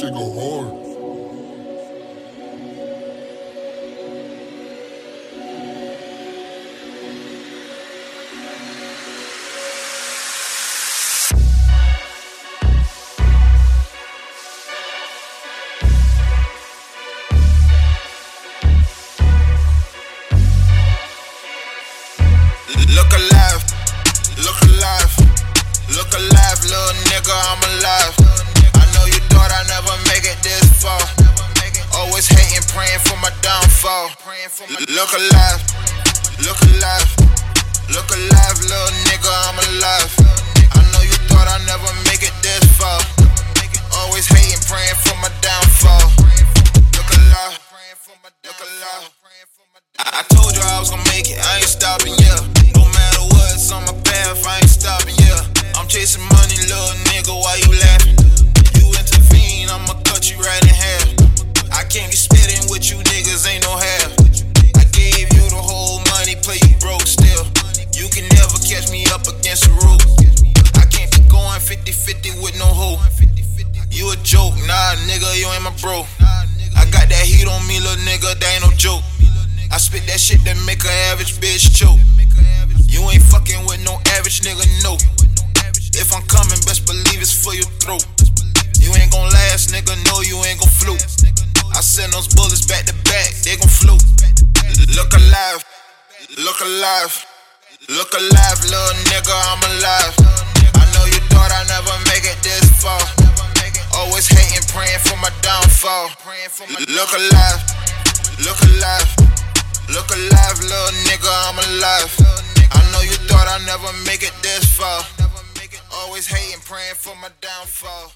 shit go hard. Look alive, look alive, look alive, little nigga, I'm downfall. Look alive, look alive, look alive, little nigga, I'm alive. I know you thought I never make it this far. Always hating, praying for my downfall. Look alive, look alive. I I told you I was gonna make it, I ain't stopping, yeah. No matter what, what's on my path, I ain't stopping, yeah. I'm chasing money, little nigga, why you laughing? You intervene, I'ma cut you right in against the roof. I can't be going 50 50 with no hope. You a joke, nah, nigga, you ain't my bro. I got that heat on me, little nigga, that ain't no joke. I spit that shit that make a average bitch choke. You ain't fucking with no average nigga, no. If I'm coming, best believe it's for your throat. You ain't gon' last, nigga, no, you ain't gon' float. I send those bullets back to back, they gon' float. Look alive, look alive, look alive, little nigga, I'm alive. I know you thought I never make it this far. Always hating, praying for my downfall. Look alive, look alive. Look alive, little nigga, I'm alive. I know you thought I never make it this far. Always hating, praying for my downfall.